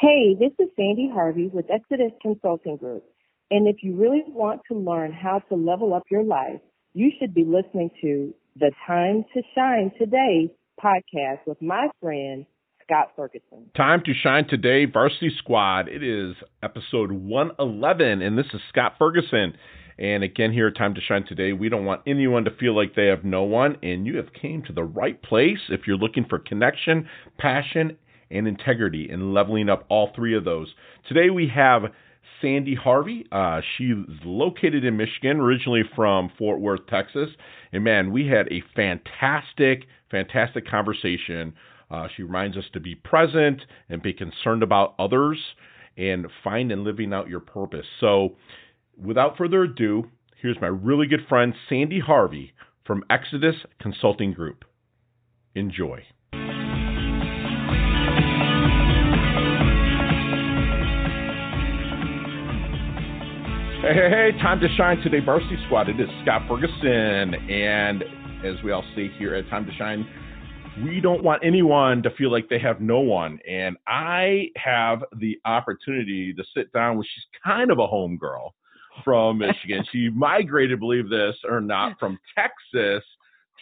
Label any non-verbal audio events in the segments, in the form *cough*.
Hey, this is Sandy Harvey with Exodus Consulting Group. And if you really want to learn how to level up your life, you should be listening to the Time to Shine Today podcast with my friend, Scott Ferguson. Time to Shine Today, Varsity Squad. It is episode 111, and this is Scott Ferguson. And again, here at Time to Shine Today, we don't want anyone to feel like they have no one, and you have came to the right place if you're looking for connection, passion, and integrity and leveling up all three of those. Today we have Sandy Harvey. Uh, she's located in Michigan, originally from Fort Worth, Texas. And man, we had a fantastic, fantastic conversation. Uh, she reminds us to be present and be concerned about others and find and living out your purpose. So, without further ado, here's my really good friend, Sandy Harvey from Exodus Consulting Group. Enjoy. Hey, hey, hey, time to shine today, Varsity Squad. It is Scott Ferguson. And as we all see here at Time to Shine, we don't want anyone to feel like they have no one. And I have the opportunity to sit down with, she's kind of a homegirl from *laughs* Michigan. she migrated, believe this or not, from Texas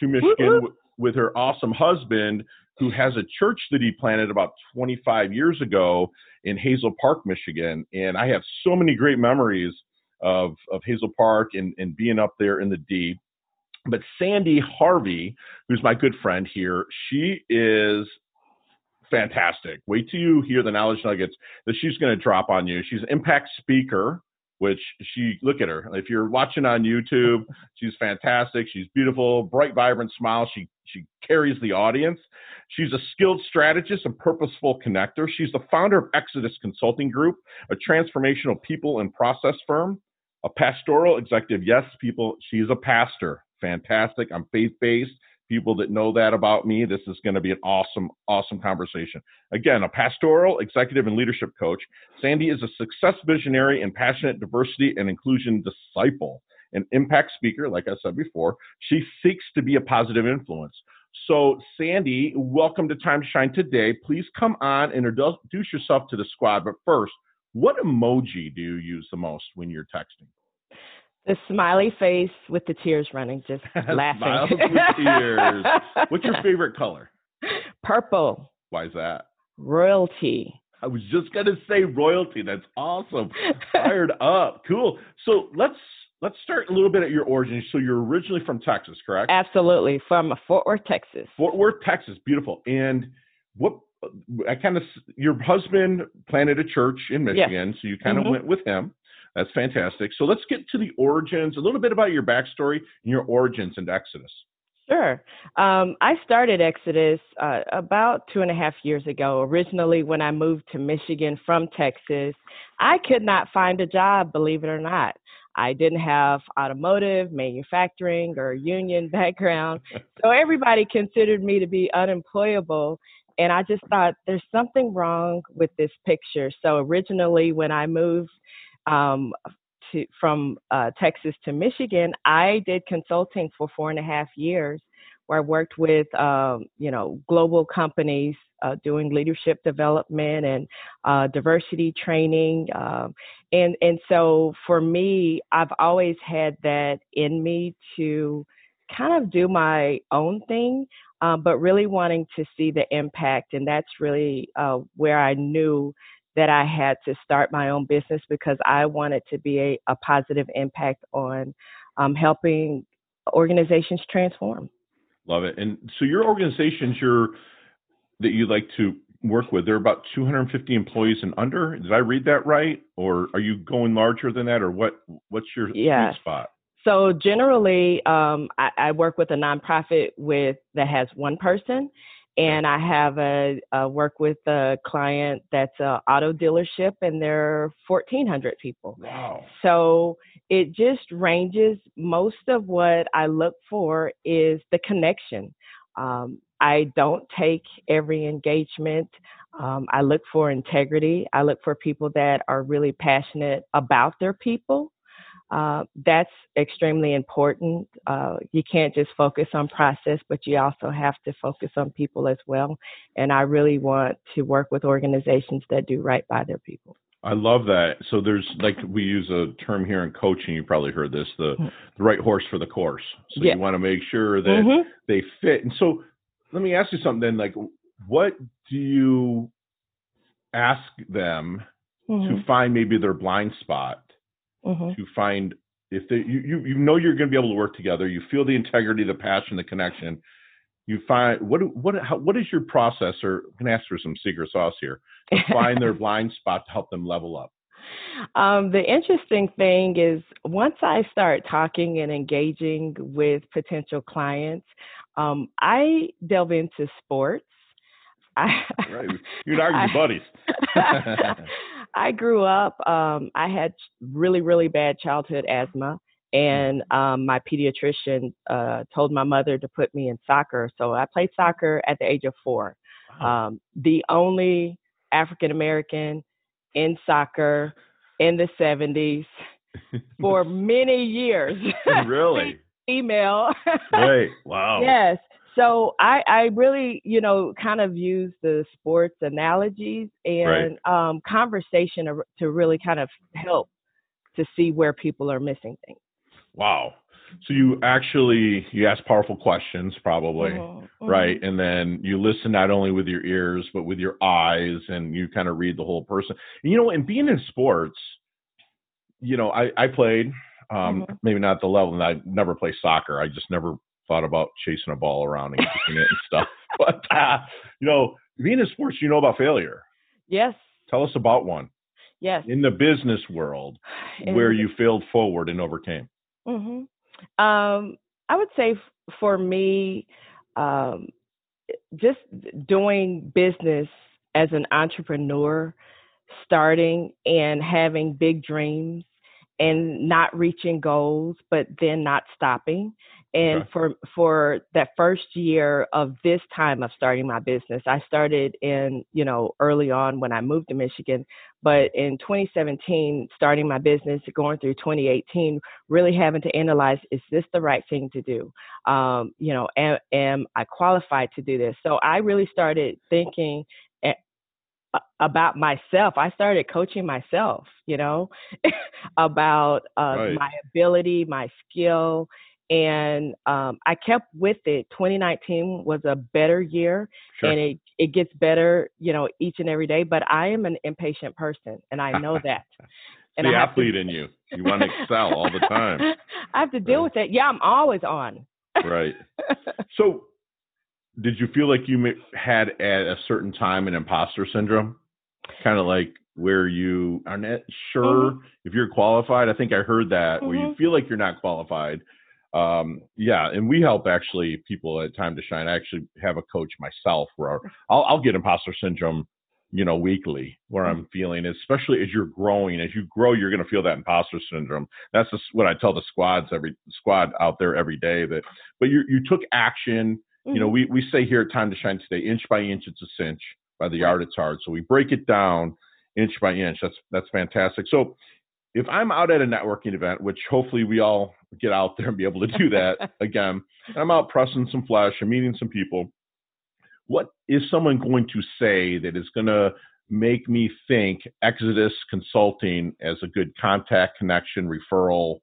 to Michigan w- with her awesome husband, who has a church that he planted about 25 years ago in Hazel Park, Michigan. And I have so many great memories of, of Hazel Park and, and being up there in the D. But Sandy Harvey, who's my good friend here, she is fantastic. Wait till you hear the knowledge nuggets that she's going to drop on you. She's an impact speaker, which she look at her. If you're watching on YouTube, she's fantastic. She's beautiful, bright, vibrant smile. She she carries the audience. She's a skilled strategist and purposeful connector. She's the founder of Exodus Consulting Group, a transformational people and process firm a pastoral executive. Yes, people, she's a pastor. Fantastic. I'm faith based. People that know that about me, this is going to be an awesome, awesome conversation. Again, a pastoral executive and leadership coach. Sandy is a success visionary and passionate diversity and inclusion disciple, an impact speaker, like I said before. She seeks to be a positive influence. So, Sandy, welcome to Time to Shine today. Please come on and introduce yourself to the squad. But first, what emoji do you use the most when you're texting? The smiley face with the tears running, just *laughs* laughing. Smiles with tears. What's your favorite color? *laughs* Purple. Why is that? Royalty. I was just gonna say royalty. That's awesome. Fired *laughs* up. Cool. So let's let's start a little bit at your origins. So you're originally from Texas, correct? Absolutely, from Fort Worth, Texas. Fort Worth, Texas. Beautiful. And what I kind of your husband planted a church in Michigan, yes. so you kind of mm-hmm. went with him. That's fantastic. So let's get to the origins, a little bit about your backstory and your origins into Exodus. Sure. Um, I started Exodus uh, about two and a half years ago. Originally, when I moved to Michigan from Texas, I could not find a job, believe it or not. I didn't have automotive, manufacturing, or union *laughs* background. *laughs* So everybody considered me to be unemployable. And I just thought there's something wrong with this picture. So originally, when I moved um, to, from uh, Texas to Michigan, I did consulting for four and a half years, where I worked with um, you know global companies uh, doing leadership development and uh, diversity training, um, and and so for me, I've always had that in me to kind of do my own thing, um, but really wanting to see the impact, and that's really uh, where I knew that I had to start my own business because I wanted to be a, a positive impact on um, helping organizations transform. Love it. And so your organizations you're that you like to work with, they're about 250 employees and under. Did I read that right? Or are you going larger than that or what what's your yes. sweet spot? So generally, um, I, I, work with a nonprofit with that has one person, and I have a, a, work with a client that's an auto dealership, and there are 1,400 people. Wow! So it just ranges. Most of what I look for is the connection. Um, I don't take every engagement. Um, I look for integrity. I look for people that are really passionate about their people. Uh, that's extremely important. Uh, you can't just focus on process, but you also have to focus on people as well. And I really want to work with organizations that do right by their people. I love that. So there's like we use a term here in coaching. You probably heard this: the mm-hmm. the right horse for the course. So yeah. you want to make sure that mm-hmm. they fit. And so let me ask you something. Then, like, what do you ask them mm-hmm. to find maybe their blind spot? Mm-hmm. To find if they you, you you know you're going to be able to work together. You feel the integrity, the passion, the connection. You find what what how, what is your process? Or I'm going to ask for some secret sauce here to *laughs* find their blind spot to help them level up? Um, the interesting thing is once I start talking and engaging with potential clients, um, I delve into sports. I, right. You'd argue *laughs* buddies. *laughs* I grew up, um, I had really, really bad childhood asthma. And um, my pediatrician uh, told my mother to put me in soccer. So I played soccer at the age of four. Wow. Um, the only African American in soccer in the 70s *laughs* for many years. really? *laughs* Female. right. *laughs* Wow. Yes. So I, I really, you know, kind of use the sports analogies and right. um, conversation to really kind of help to see where people are missing things. Wow. So you actually you ask powerful questions, probably, mm-hmm, mm-hmm. right? And then you listen not only with your ears but with your eyes, and you kind of read the whole person. And, you know, and being in sports, you know, I I played, um, mm-hmm. maybe not the level, and I never played soccer. I just never thought about chasing a ball around and kicking it and stuff. *laughs* But uh, you know, being in sports, you know about failure. Yes. Tell us about one. Yes. In the business world, in where you failed forward and overcame. Mm-hmm. Um, I would say f- for me, um, just doing business as an entrepreneur, starting and having big dreams and not reaching goals, but then not stopping and okay. for for that first year of this time of starting my business, I started in, you know, early on when I moved to Michigan, but in 2017 starting my business, going through 2018, really having to analyze is this the right thing to do? Um, you know, am, am I qualified to do this? So I really started thinking about myself. I started coaching myself, you know, *laughs* about uh, right. my ability, my skill, and um, I kept with it. 2019 was a better year, sure. and it it gets better, you know, each and every day. But I am an impatient person, and I know that. *laughs* and the athlete to, in you. You want to excel all the time. *laughs* I have to deal right. with that. Yeah, I'm always on. right. *laughs* So, did you feel like you had at a certain time an imposter syndrome? Kind of like where you are not sure mm-hmm. if you're qualified. I think I heard that mm-hmm. where you mm-hmm. feel like you're not qualified, um, yeah, and we help actually people at Time to Shine. I actually have a coach myself where I'll, I'll get imposter syndrome, you know, weekly where mm. I'm feeling, especially as you're growing, as you grow, you're going to feel that imposter syndrome. That's just what I tell the squads every squad out there every day. That, but you you took action. Mm-hmm. You know, mm-hmm. we we say here at Time to Shine today, inch by inch, it's a cinch. By the yard, it's hard. So we break it down inch by inch. That's that's fantastic. So if I'm out at a networking event, which hopefully we all get out there and be able to do that *laughs* again, I'm out pressing some flesh and meeting some people, what is someone going to say that is going to make me think Exodus Consulting as a good contact, connection, referral,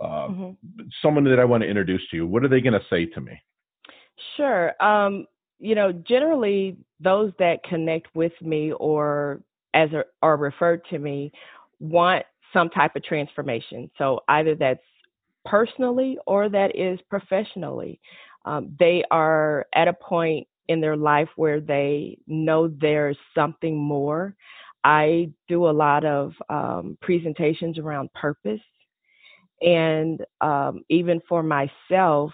uh, mm-hmm. someone that I want to introduce to you? What are they going to say to me? Sure. Um, you know, generally, those that connect with me or as are referred to me want some type of transformation. So either that's personally or that is professionally. Um, they are at a point in their life where they know there's something more. I do a lot of um, presentations around purpose. And um, even for myself,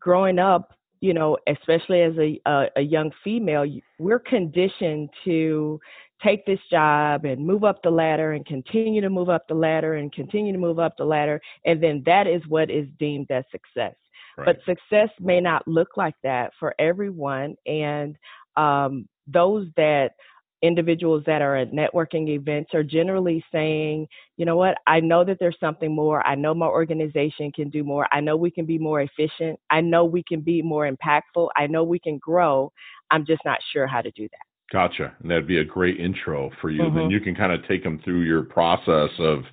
growing up, you know, especially as a, a, a young female, we're conditioned to take this job and move up the ladder and continue to move up the ladder and continue to move up the ladder. And then that is what is deemed as success. Right. But success may not look like that for everyone. And um, those that individuals that are at networking events are generally saying, you know what, I know that there's something more. I know my organization can do more. I know we can be more efficient. I know we can be more impactful. I know we can grow. I'm just not sure how to do that. Gotcha. And that'd be a great intro for you. Mm-hmm. Then you can kind of take them through your process of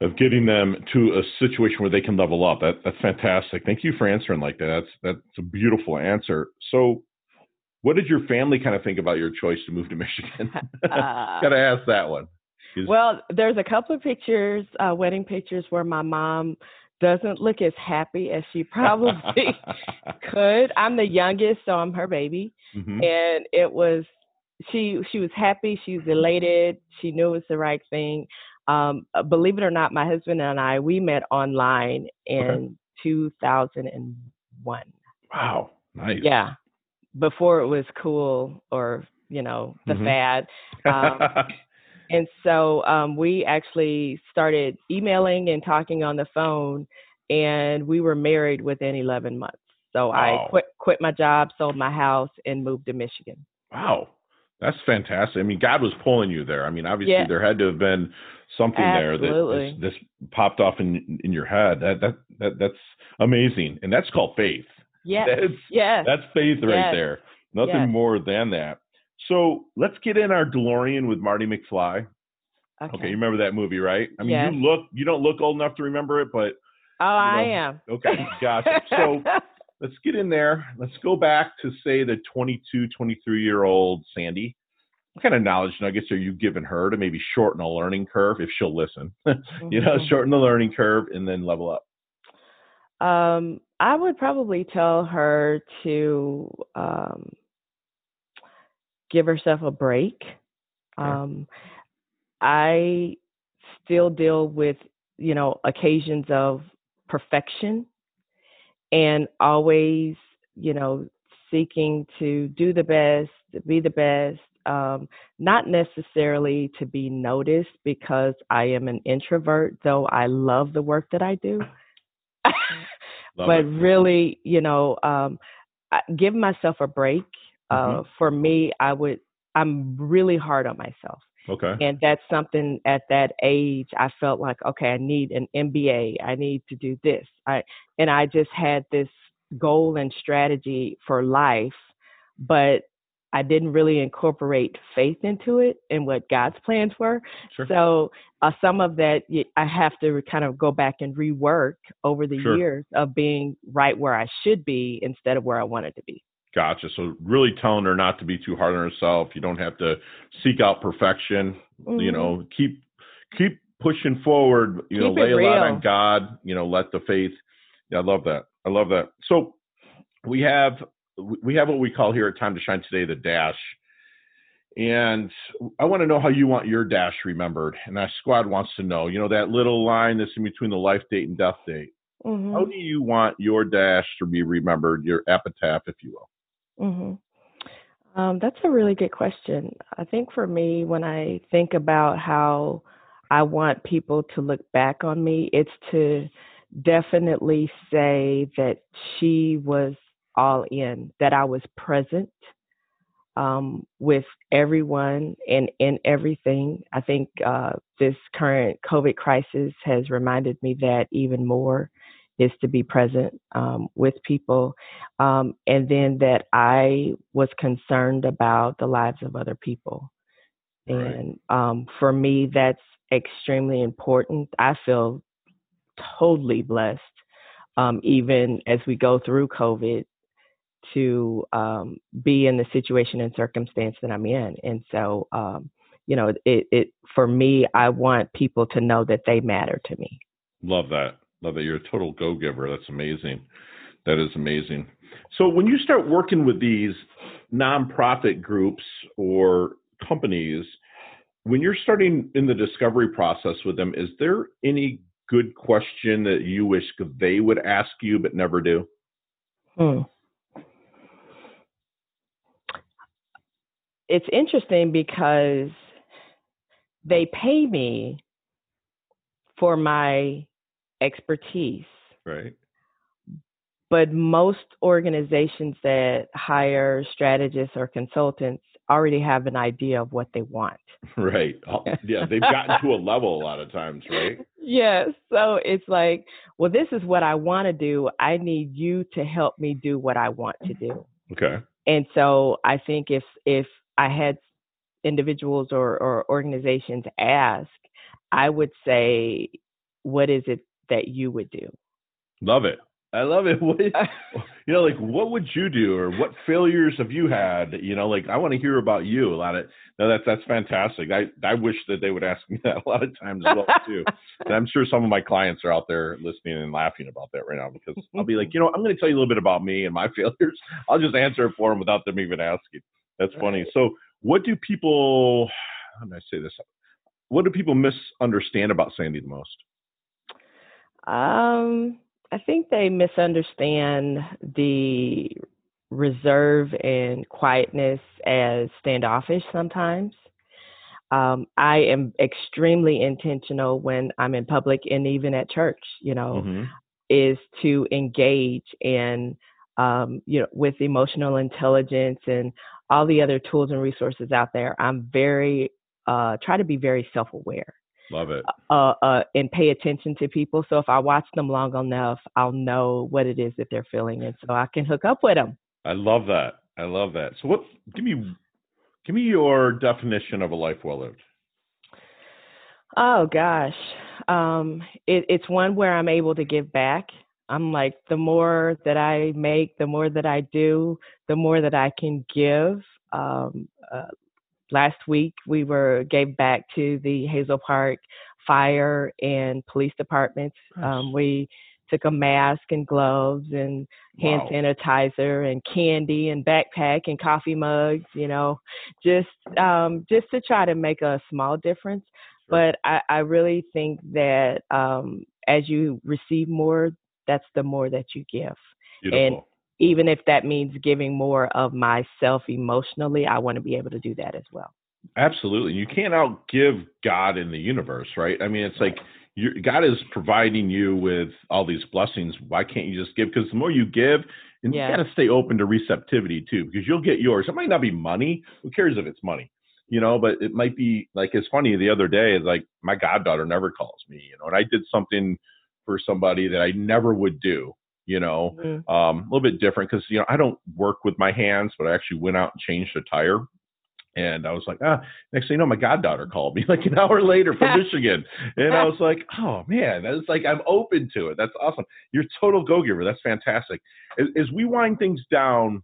of getting them to a situation where they can level up. That that's fantastic. Thank you for answering like that. That's that's a beautiful answer. So what did your family kind of think about your choice to move to *laughs* Michigan? *laughs* Uh, Got to ask that one. Well, there's a couple of pictures, uh, wedding pictures, where my mom doesn't look as happy as she probably *laughs* could. I'm the youngest, so I'm her baby, Mhm. and it was she. She was happy. She was elated. She knew it was the right thing. Um, uh, believe it or not, my husband and I we met online in 2001. Wow. Nice. Yeah, before it was cool or you know the Mhm. fad. Um, *laughs* and so um, we actually started emailing and talking on the phone, and we were married within 11 months. So Wow. I quit quit my job, sold my house, and moved to Michigan. wow. That's fantastic. I mean, God was pulling you there. I mean, obviously Yeah. there had to have been something there that Absolutely. this, this popped off in in your head. That that that that's amazing. And that's called faith. Yeah, That's yes. That's faith right Yes. there. Nothing Yes. more than that. So let's get in our DeLorean with Marty McFly. Okay. Okay, you remember that movie, right? I mean, you look, you don't look old enough to remember it, but oh, I know, am. okay, gotcha. *laughs* So let's get in there. Let's go back to say the 22, 23 year old Sandy. What kind of knowledge nuggets are you giving her to maybe shorten a learning curve if she'll listen? *laughs* you know, Mhm. shorten the learning curve and then level up. Um, I would probably tell her to um, give herself a break. Um, I still deal with, you know, occasions of perfection and always, you know, seeking to do the best, to be the best, um, not necessarily to be noticed because I am an introvert, though I love the work that I do. *laughs* *laughs* But it. really, you know, um, give myself a break. Uh, Mhm. For me, I would. I'm really hard on myself, Okay. and that's something at that age I felt like, okay, I need an MBA. I need to do this. I and I just had this goal and strategy for life, but I didn't really incorporate faith into it and what God's plans were. Sure. So uh, some of that I have to kind of go back and rework over the Sure. years of being right where I should be instead of where I wanted to be. Gotcha. So really telling her not to be too hard on herself. You don't have to seek out perfection. You Mhm. know, keep keep pushing forward. You know, Keep it lay a lot on God. You know, let the faith. Yeah, I love that. I love that. So we have we have what we call here at Time to Shine today the dash. And I want to know how you want your dash remembered. And our squad wants to know, you know, that little line that's in between the life date and death date. Mhm. How do you want your dash to be remembered, your epitaph, if you will? Hmm Um, that's a really good question. I think for me, when I think about how I want people to look back on me, it's to definitely say that she was all in, that I was present um, with everyone and in everything. I think uh, this current COVID crisis has reminded me that even more is to be present um, with people um, and then that I was concerned about the lives of other people. Right. And um, for me, that's extremely important. I feel totally blessed, um, even as we go through COVID, to um, be in the situation and circumstance that I'm in. And so, um, you know, it, it for me, I want people to know that they matter to me. Love that. Love that. You're a total go giver. That's amazing. That is amazing. So when you start working with these nonprofit groups or companies, when you're starting in the discovery process with them, is there any good question that you wish they would ask you but never do? Hmm. It's interesting because they pay me for my expertise, Right. but most organizations that hire strategists or consultants already have an idea of what they want. *laughs* Right. Yeah, they've gotten to a level a lot of times, right? *laughs* Yes. So it's like, well, this is what I want to do. I need you to help me do what I want to do. Okay. And so I think if if I had individuals or, or organizations ask, I would say, what is it that you would do? Love it. I love it. *laughs* What, *laughs* you know, like what would you do, or what failures have you had? You know, like I want to hear about you a lot of. No, that's that's fantastic. I I wish that they would ask me that a lot of times as well too. *laughs* and I'm sure some of my clients are out there listening and laughing about that right now because I'll be like, you know, I'm going to tell you a little bit about me and my failures. I'll just answer it for them without them even asking. That's funny. So, what do people? How do I say this? What do people misunderstand about Sandy the most? Um, I think they misunderstand the reserve and quietness as standoffish sometimes. Um, I am extremely intentional when I'm in public and even at church, you know, mm-hmm. is to engage and, um, you know, with emotional intelligence and all the other tools and resources out there. I'm very, uh, try to be very self aware. Love it. Uh, uh, and pay attention to people. So if I watch them long enough, I'll know what it is that they're feeling, and so I can hook up with them. I love that. I love that. So what? Give me, give me your definition of a life well lived. Oh gosh, um, it, it's one where I'm able to give back. I'm like the more that I make, the more that I do, the more that I can give. Um, uh, last week we were gave back to the Hazel Park fire and police departments. Nice. Um, we took a mask and gloves and hand wow. sanitizer and candy and backpack and coffee mugs, you know, just um, just to try to make a small difference. Sure. But I, I really think that um, as you receive more, that's the more that you give. Beautiful. Even if that means giving more of myself emotionally, I want to be able to do that as well. Absolutely. You can't outgive God in the universe, right? I mean, it's like God is providing you with all these blessings. Why can't you just give? Because the more you give, and yeah. you got to stay open to receptivity too, because you'll get yours. It might not be money. Who cares if it's money? You know, but it might be like it's funny. The other day, like my goddaughter never calls me, you know, and I did something for somebody that I never would do you know, mm-hmm. um, a little bit different because you know I don't work with my hands, but I actually went out and changed a tire. And I was like, ah, next thing you know, my goddaughter called me *laughs* like an hour later from *laughs* Michigan. And I *laughs* was like, oh man, that's like, I'm open to it. That's awesome. You're total go giver. That's fantastic. As, as, we wind things down,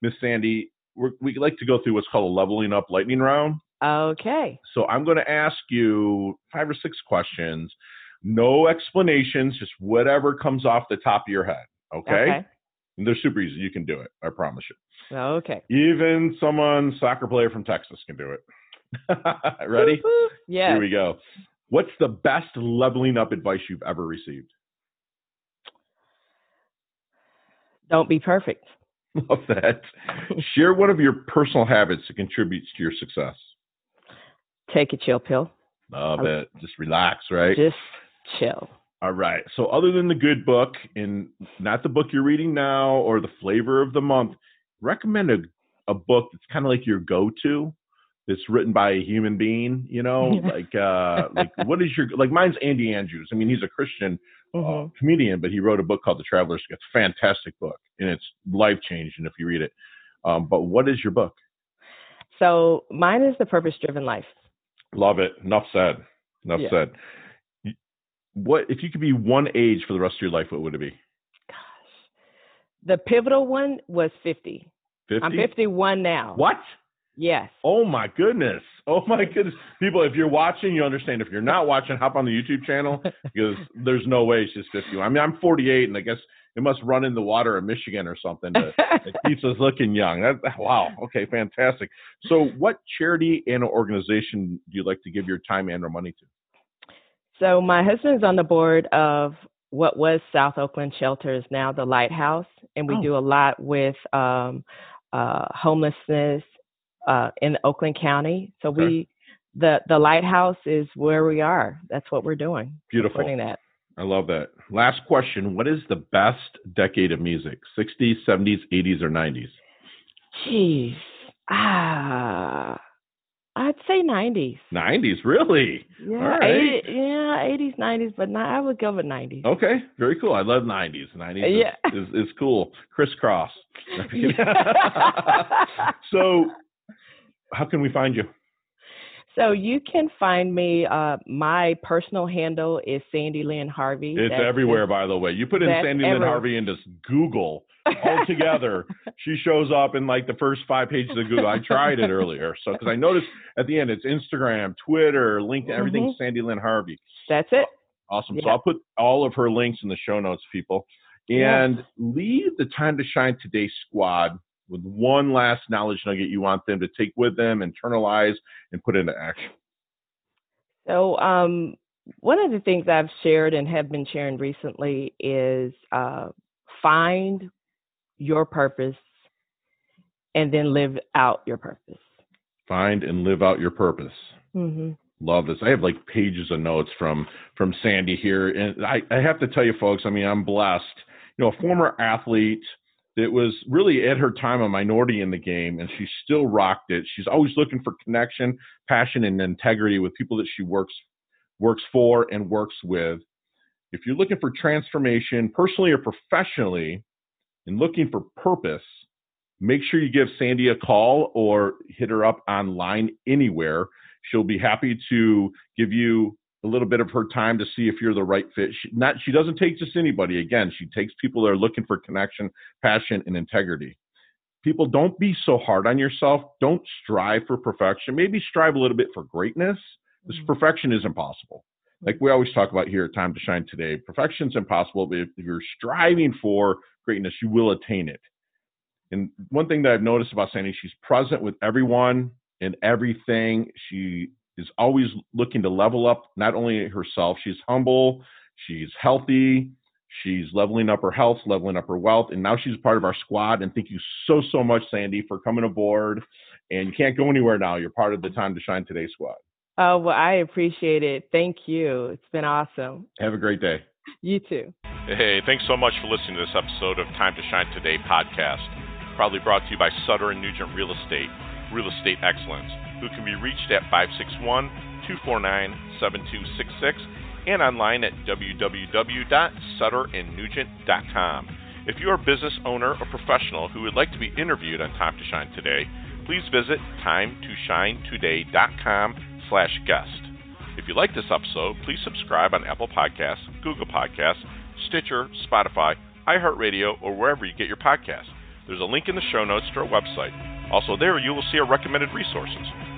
Miss Sandy, we like to go through what's called a leveling up lightning round. Okay. So I'm going to ask you five or six questions no explanations, just whatever comes off the top of your head. Okay. okay. And they're super easy. You can do it. I promise you. Okay. Even someone soccer player from Texas can do it. *laughs* Ready? Yeah. Here we go. What's the best leveling up advice you've ever received? Don't be perfect. *laughs* Love that. Share one of your personal habits that contributes to your success. Take a chill pill. Love it. Just relax, right? Just chill. All right. So, other than the good book, and not the book you're reading now or the flavor of the month, recommend a, a book that's kind of like your go to. That's written by a human being, you know, *laughs* like uh, like what is your like? Mine's Andy Andrews. I mean, he's a Christian uh, mm-hmm. comedian, but he wrote a book called The Traveler's. It's a fantastic book, and it's life changing if you read it. Um, but what is your book? So mine is The Purpose Driven Life. Love it. Enough said. Enough yeah. said what if you could be one age for the rest of your life? What would it be? Gosh, the pivotal one was fifty. 50? I'm 51 now. What? Yes. Oh my goodness. Oh my goodness. People, if you're watching, you understand. If you're not watching, hop on the YouTube channel *laughs* because there's no way she's 51. I mean, I'm 48, and I guess it must run in the water in Michigan or something that, *laughs* keeps us looking young. That, wow. Okay, fantastic. So, what charity and organization do you like to give your time and or money to? So my husband's on the board of what was South Oakland Shelters, now the Lighthouse, and we oh. do a lot with um, uh, homelessness uh, in Oakland County. So okay. we the the Lighthouse is where we are. That's what we're doing. Beautiful. That. I love that. Last question: What is the best decade of music? 60s, 70s, 80s, or 90s? Jeez, Ah, I'd say 90s. 90s, really? Yeah, right. 80, yeah, 80s, 90s, but not, I would go with 90s. Okay, very cool. I love 90s. 90s Yeah. is, is, is cool. Kris Kross. *laughs* *laughs* so, how can we find you? So you can find me. Uh, my personal handle is Sandy Lynn Harvey. It's That's everywhere, by the way. You put in Sandy Lynn Harvey into Google *laughs* all together. she shows up in like the first five pages of Google. I tried it earlier, so because I noticed at the end it's Instagram, Twitter, LinkedIn, everything's Sandy Lynn Harvey. That's it. Awesome. So I'll put all of her links in the show notes, people. Yeah. And leave the Time to Shine Today squad with one last knowledge nugget you want them to take with them, internalize, and put into action. So, um, one of the things I've shared and have been sharing recently is uh, find your purpose and then live out your purpose. Find and live out your purpose. hmm Love this. I have like pages of notes from from Sandy here, and I, I have to tell you, folks. I mean, I'm blessed. You know, a former athlete that was really at her time a minority in the game, and she still rocked it. She's always looking for connection, passion, and integrity with people that she works works for and works with. If you're looking for transformation, personally or professionally, and looking for purpose, make sure you give Sandy a call or hit her up online anywhere. She'll be happy to give you a little bit of her time to see if you're the right fit. She not she doesn't take just anybody. Again, she takes people that are looking for connection, passion, and integrity. People, don't be so hard on yourself. Don't strive for perfection. Maybe strive a little bit for greatness. This mm-hmm. perfection is impossible. Like we always talk about here at Time to Shine today, perfection's impossible, but if you're striving for greatness, you will attain it. And one thing that I've noticed about Sandy, she's present with everyone and everything. She is always looking to level up not only herself, she's humble, she's healthy, she's leveling up her health, leveling up her wealth, and now she's part of our squad. And thank you so, so much, Sandy, for coming aboard. And you can't go anywhere now. You're part of the Time to Shine Today squad. Oh, well, I appreciate it. Thank you. It's been awesome. Have a great day. You too. Hey, thanks so much for listening to this episode of Time to Shine Today podcast. Proudly brought to you by Sutter and Nugent Real Estate, Real Estate Excellence, who can be reached at 561 249 7266 and online at www.sutterandnugent.com. If you're a business owner or professional who would like to be interviewed on Time to Shine Today, please visit timetoshinetoday.com slash guest. If you like this episode, please subscribe on Apple Podcasts, Google Podcasts, Stitcher, Spotify, iHeartRadio, or wherever you get your podcasts. There's a link in the show notes to our website. Also, there you will see our recommended resources.